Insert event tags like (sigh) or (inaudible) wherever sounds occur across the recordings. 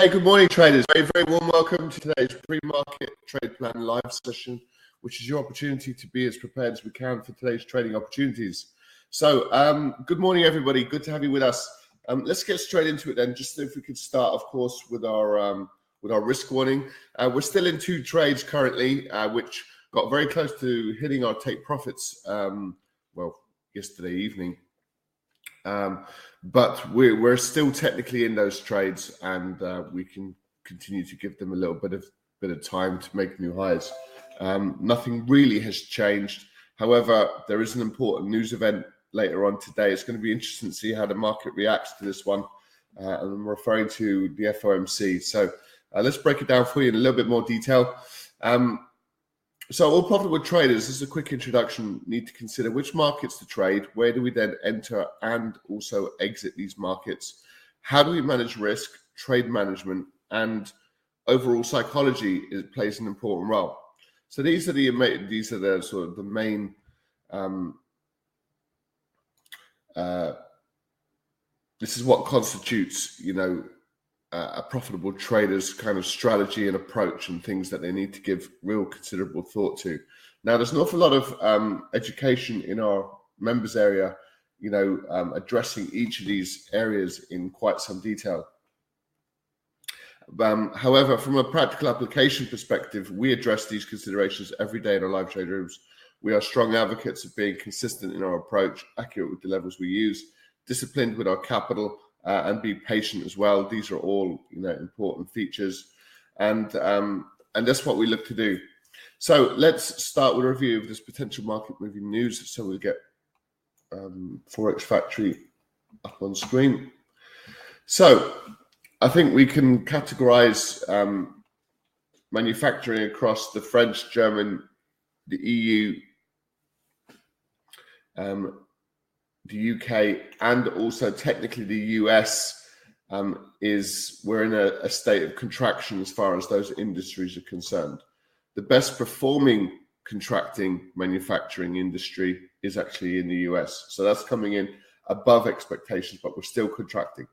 Hey, good morning, traders. Very, very warm welcome to today's pre-market trade plan live session, which is your opportunity to be as prepared as we can for today's trading opportunities. So, um, good morning, everybody. Good to have you with us. Um, let's get straight into it then. Just if we could start, of course, with our um, with our risk warning. Uh, we're still in two trades currently, uh, which got very close to hitting our take profits. Um, well, yesterday evening. Um, but we're, we're still technically in those trades and uh, we can continue to give them a little bit of bit of time to make new highs. Um, nothing really has changed. However, there is an important news event later on today. It's going to be interesting to see how the market reacts to this one. Uh, and I'm referring to the FOMC. So uh, let's break it down for you in a little bit more detail. Um, so, all profitable traders, this is a quick introduction, need to consider which markets to trade, where do we then enter and also exit these markets, how do we manage risk, trade management, and overall psychology it plays an important role. So these are the these are the sort of the main um, uh, this is what constitutes, you know, uh, a profitable trader's kind of strategy and approach and things that they need to give real considerable thought to. Now, there's an awful lot of um, education in our members area, you know, um, addressing each of these areas in quite some detail. Um, however, from a practical application perspective, we address these considerations every day in our live trade rooms. We are strong advocates of being consistent in our approach, accurate with the levels we use, disciplined with our capital, uh, and be patient as well. These are all you know important features, and um, and that's what we look to do. So let's start with a review of this potential market moving news. So we'll get um, Forex Factory up on screen. So I think we can categorize um, manufacturing across the French, German, the EU, um, the UK and also technically the US um, is we're in a, a, state of contraction as far as those industries are concerned. The best performing contracting manufacturing industry is actually in the US. So that's coming in above expectations, but we're still contracting.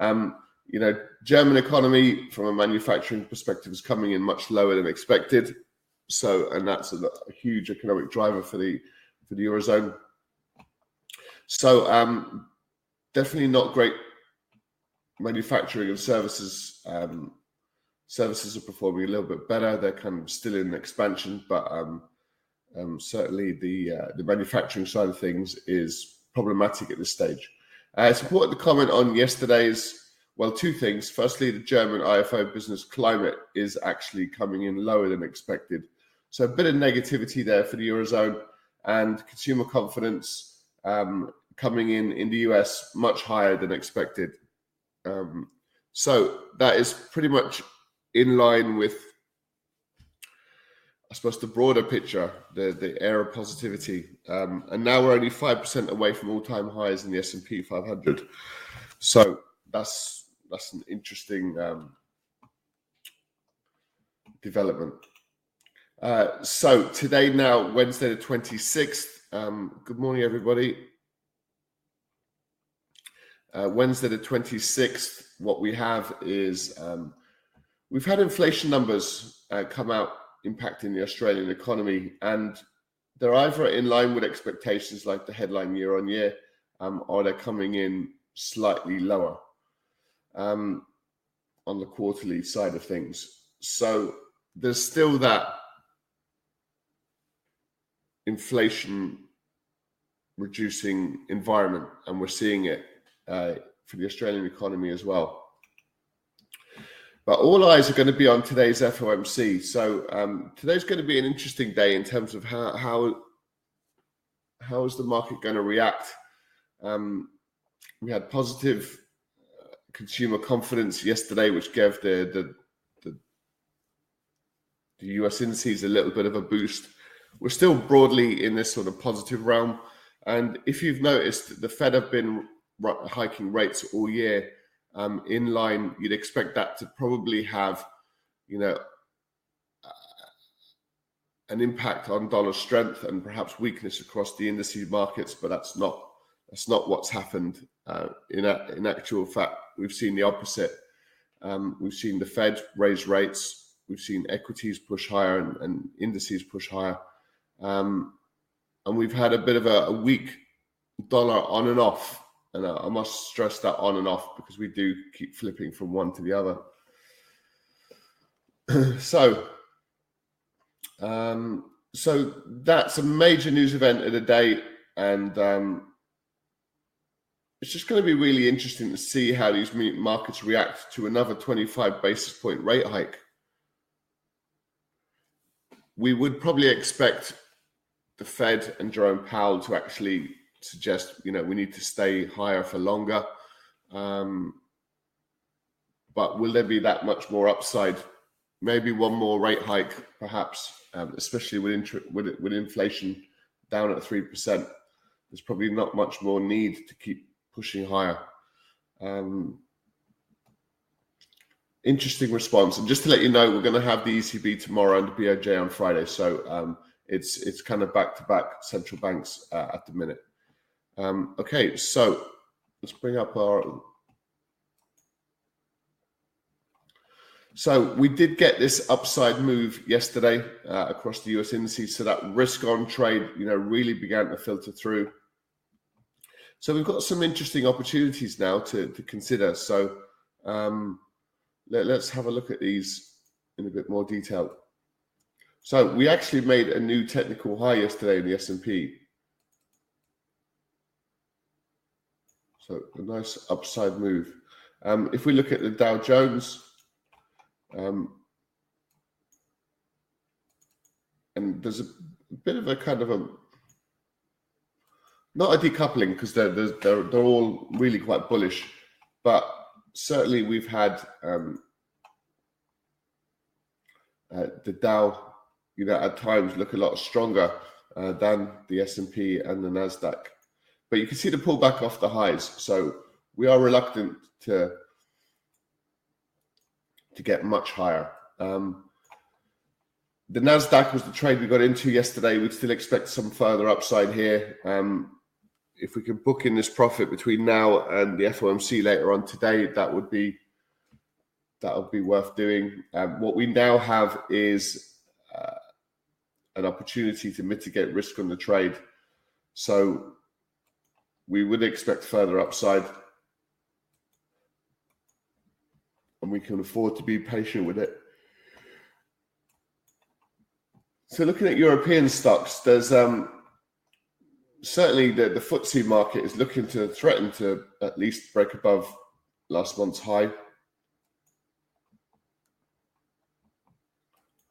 Um, you know, German economy from a manufacturing perspective is coming in much lower than expected. So, and that's a, a huge economic driver for the for the eurozone. So um, definitely not great manufacturing and services. Um, services are performing a little bit better. They're kind of still in expansion, but um, um, certainly the uh, the manufacturing side of things is problematic at this stage. Uh, it's important to comment on yesterday's. Well, two things. Firstly, the German IFO business climate is actually coming in lower than expected. So a bit of negativity there for the Eurozone and consumer confidence um, coming in in the US much higher than expected. Um, so that is pretty much in line with, I suppose, the broader picture, the the air of positivity. Um, and now we're only five percent away from all time highs in the S and P 500. So that's that's an interesting um, development. Uh, so today now Wednesday the 26th. Um, good morning, everybody. Uh, Wednesday, the 26th, what we have is um, we've had inflation numbers uh, come out impacting the Australian economy, and they're either in line with expectations, like the headline year on year, um, or they're coming in slightly lower um, on the quarterly side of things. So there's still that inflation reducing environment, and we're seeing it uh, for the Australian economy as well. But all eyes are going to be on today's FOMC. So um, today's going to be an interesting day in terms of how how how is the market going to react? Um, we had positive uh, consumer confidence yesterday, which gave the, the the the US indices a little bit of a boost. We're still broadly in this sort of positive realm, and if you've noticed, the Fed have been hiking rates all year um, in line. You'd expect that to probably have, you know, an impact on dollar strength and perhaps weakness across the indices markets, but that's not that's not what's happened. Uh, in a, in actual fact, we've seen the opposite. Um, we've seen the Fed raise rates. We've seen equities push higher and, and indices push higher, um, and we've had a bit of a, a weak dollar on and off. And I, I must stress that on and off because we do keep flipping from one to the other. (clears throat) so um, so that's a major news event of the day, and um, it's just going to be really interesting to see how these markets react to another 25 basis point rate hike. We would probably expect the Fed and Jerome Powell to actually suggest, you know, we need to stay higher for longer. Um, but will there be that much more upside? Maybe one more rate hike, perhaps um, especially with, with with inflation down at three percent. There's probably not much more need to keep pushing higher. Um, interesting response. And just to let you know, we're going to have the ECB tomorrow and the BOJ on Friday. So um, it's it's kind of back to back central banks uh, at the minute. Um, okay, so let's bring up our So we did get this upside move yesterday uh, across the US indices. So that risk on trade, you know, really began to filter through. So we've got some interesting opportunities now to, to consider. So um, let, us have a look at these in a bit more detail. So we actually made a new technical high yesterday in the S&P. So a nice upside move. Um, if we look at the Dow Jones, um, and there's a bit of a kind of a not a decoupling because they're, they're they're all really quite bullish, but certainly we've had um, uh, the Dow, you know, at times look a lot stronger uh, than the S and the Nasdaq, but you can see the pullback off the highs. So we are reluctant to to get much higher. Um, the Nasdaq was the trade we got into yesterday. We'd still expect some further upside here. Um, if we can book in this profit between now and the FOMC later on today, that would be that would be worth doing. Um, what we now have is an opportunity to mitigate risk on the trade. So we would expect further upside. and we can afford to be patient with it. So, looking at European stocks, there's um, certainly the, the FTSE market is looking to threaten to at least break above last month's high.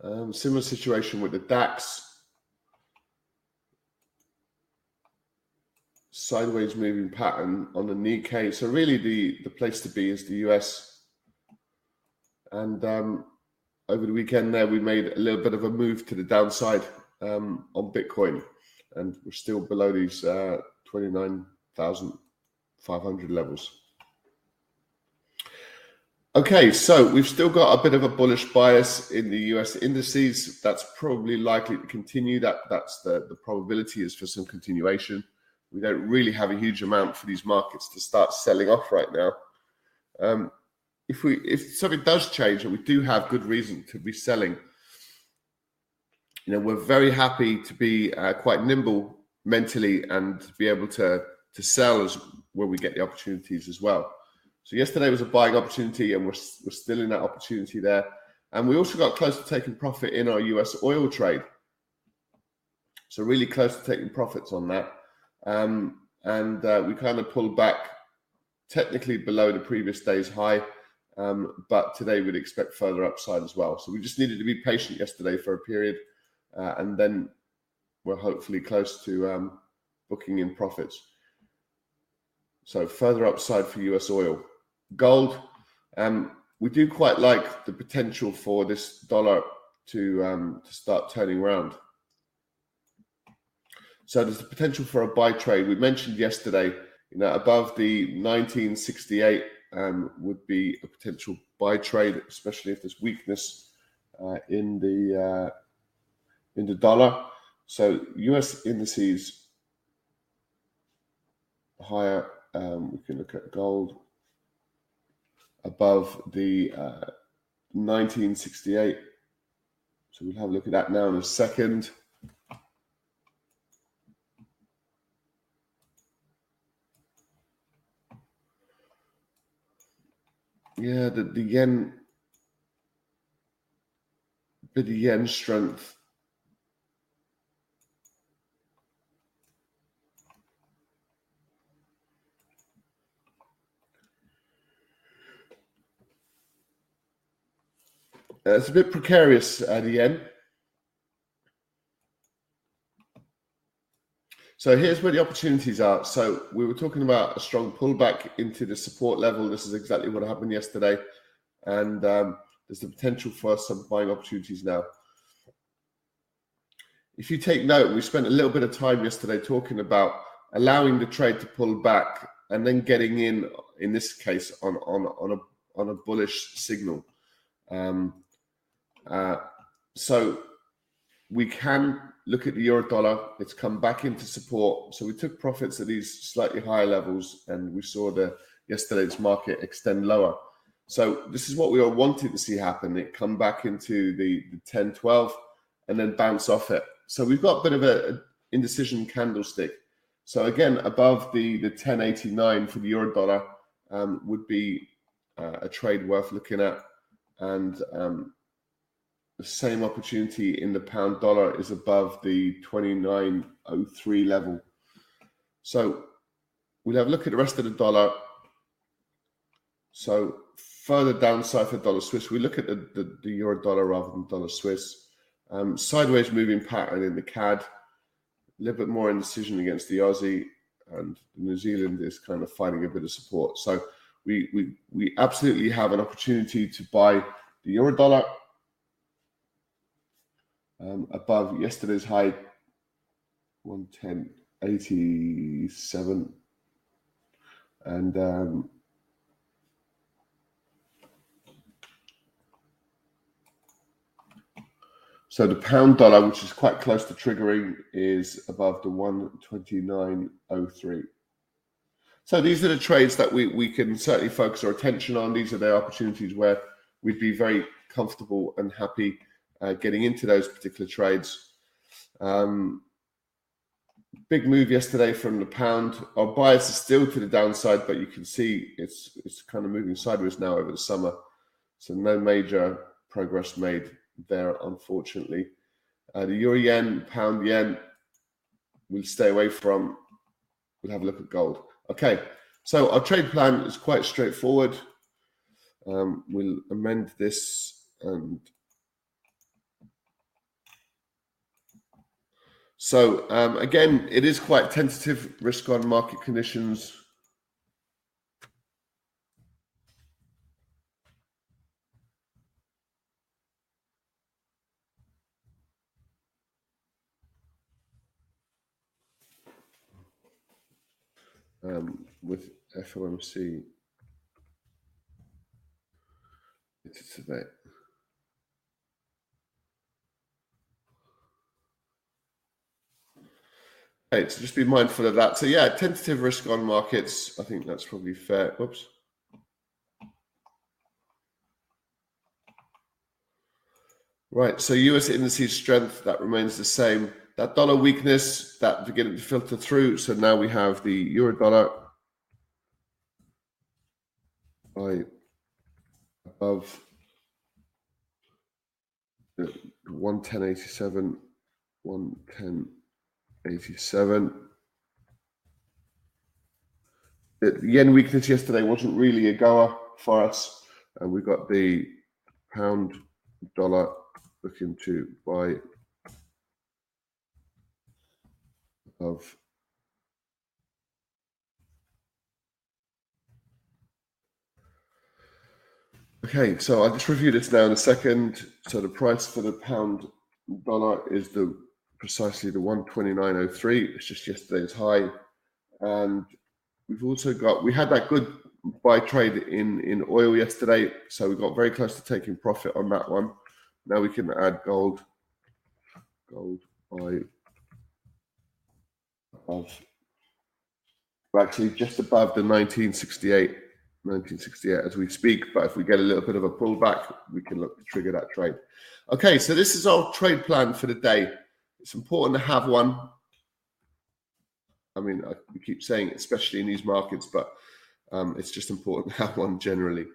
Um, similar situation with the DAX. Sideways moving pattern on the Nikkei. So really, the the place to be is the US and um, over the weekend, there we made a little bit of a move to the downside um, on Bitcoin, and we're still below these uh, 29,500 levels. Okay, so we've still got a bit of a bullish bias in the US indices. That's probably likely to continue. That that's the, the probability is for some continuation. We don't really have a huge amount for these markets to start selling off right now. Um, if we if something does change and we do have good reason to be selling, you know, we're very happy to be uh, quite nimble mentally and to be able to to sell as where we get the opportunities as well. So yesterday was a buying opportunity, and we're we're still in that opportunity there. And we also got close to taking profit in our US oil trade. So really close to taking profits on that. Um, and uh, we kind of pulled back technically below the previous day's high um, but today we'd expect further upside as well. So we just needed to be patient yesterday for a period, uh, and then we're hopefully close to um, booking in profits. So further upside for US oil. Gold, um, we do quite like the potential for this dollar to um, to start turning around. So there's the potential for a buy trade. We mentioned yesterday, you know, above the 1968 um, would be a potential buy trade, especially if there's weakness uh, in the uh, in the dollar. So U.S. indices higher. Um, we can look at gold above the uh, 1968. So we'll have a look at that now in a second. Yeah, the, the yen, bit of yen strength. Uh, it's a bit precarious at the end. So here's where the opportunities are. So we were talking about a strong pullback into the support level. This is exactly what happened yesterday, and um, there's the potential for some buying opportunities now. If you take note, we spent a little bit of time yesterday talking about allowing the trade to pull back and then getting in. In this case, on on on a on a bullish signal. Um, uh, so we can look at the euro dollar. It's come back into support. So we took profits at these slightly higher levels, and we saw the yesterday's market extend lower. So this is what we are wanting to see happen. It come back into the, the 10, 12, and then bounce off it. So we've got a bit of a, a indecision candlestick. So again, above the the 1089 for the euro dollar um, would be uh, a trade worth looking at, and um, the same opportunity in the pound dollar is above the 2903 level. So we'll have a look at the rest of the dollar. So further downside for dollar Swiss, we look at the, the, the euro dollar rather than dollar Swiss. Um, sideways moving pattern in the CAD, a little bit more indecision against the Aussie, and New Zealand is kind of finding a bit of support. So we we we absolutely have an opportunity to buy the euro dollar um, above yesterday's high 110.87 and um, so the pound dollar which is quite close to triggering is above the 129.03 so these are the trades that we, we can certainly focus our attention on. These are the opportunities where we'd be very comfortable and happy uh, getting into those particular trades. Um, big move yesterday from the pound. Our bias is still to the downside, but you can see it's it's kind of moving sideways now over the summer. So no major progress made there, unfortunately. Uh, the euro yen, pound yen, we'll stay away from. We'll have a look at gold. Okay, so our trade plan is quite straightforward. Um, we'll amend this and So um, again, it is quite tentative risk on market conditions. Um, with FOMC today. Okay, so just be mindful of that. So yeah, tentative risk on markets. I think that's probably fair. Whoops. Right, so US indices strength that remains the same. That dollar weakness that beginning to filter through. So now we have the euro dollar buy above 110.87, 110. 87. The yen weakness yesterday wasn't really a goer for us, and we got the pound dollar looking to buy Of Okay, so I just reviewed this now in a second. So the price for the pound dollar is the precisely the 129.03. It's just yesterday's high. And we've also got we had that good buy trade in in oil yesterday, so we got very close to taking profit on that one. Now we can add gold, gold buy of actually just above the 1968 1968 as we speak but if we get a little bit of a pullback we can look to trigger that trade okay so this is our trade plan for the day it's important to have one. I mean I, we keep saying especially in these markets but um, it's just important to have one generally.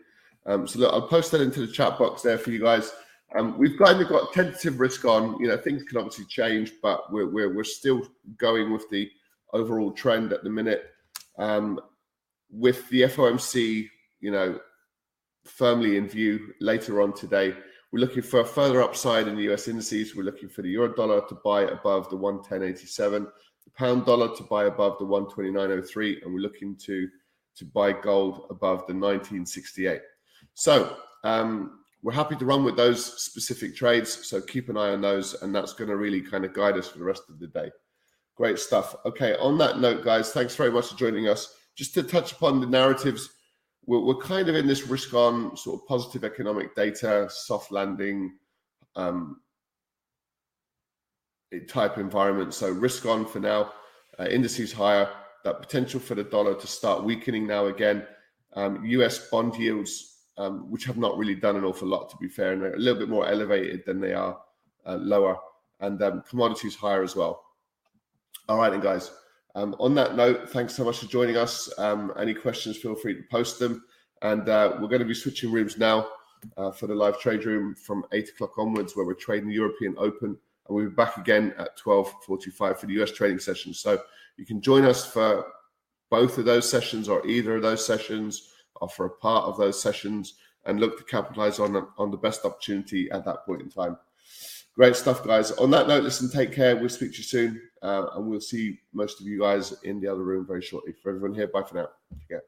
Um, so look i'll post that into the chat box there for you guys. Um, we've kind of got tentative risk on you know things can obviously change but we're, we're, we're still going with the overall trend at the minute. Um, with the FOMC, you know, firmly in view later on today, we're looking for a further upside in the US indices. We're looking for the euro dollar to buy above the 110.87, the pound dollar to buy above the 129.03, and we're looking to to buy gold above the 1968. So um, we're happy to run with those specific trades. So keep an eye on those, and that's going to really kind of guide us for the rest of the day. Great stuff. Okay, on that note, guys, thanks very much for joining us. Just to touch upon the narratives, we're, we're kind of in this risk on sort of positive economic data, soft landing um, type environment. So risk on for now, uh, indices higher, that potential for the dollar to start weakening now again. Um, US bond yields, um, which have not really done an awful lot to be fair, and they're a little bit more elevated than they are uh, lower, and um, commodities higher as well. All right, then, guys. Um, on that note, thanks so much for joining us. Um, any questions, feel free to post them. And uh, we're going to be switching rooms now uh, for the live trade room from 8 o'clock onwards, where we're trading the European Open. And we'll be back again at 12.45 for the US trading session. So you can join us for both of those sessions or either of those sessions or for a part of those sessions and look to capitalize on, on the best opportunity at that point in time. Great stuff, guys. On that note, listen, take care. We'll speak to you soon. Uh, and we'll see most of you guys in the other room very shortly. For everyone here, bye for now. Take care.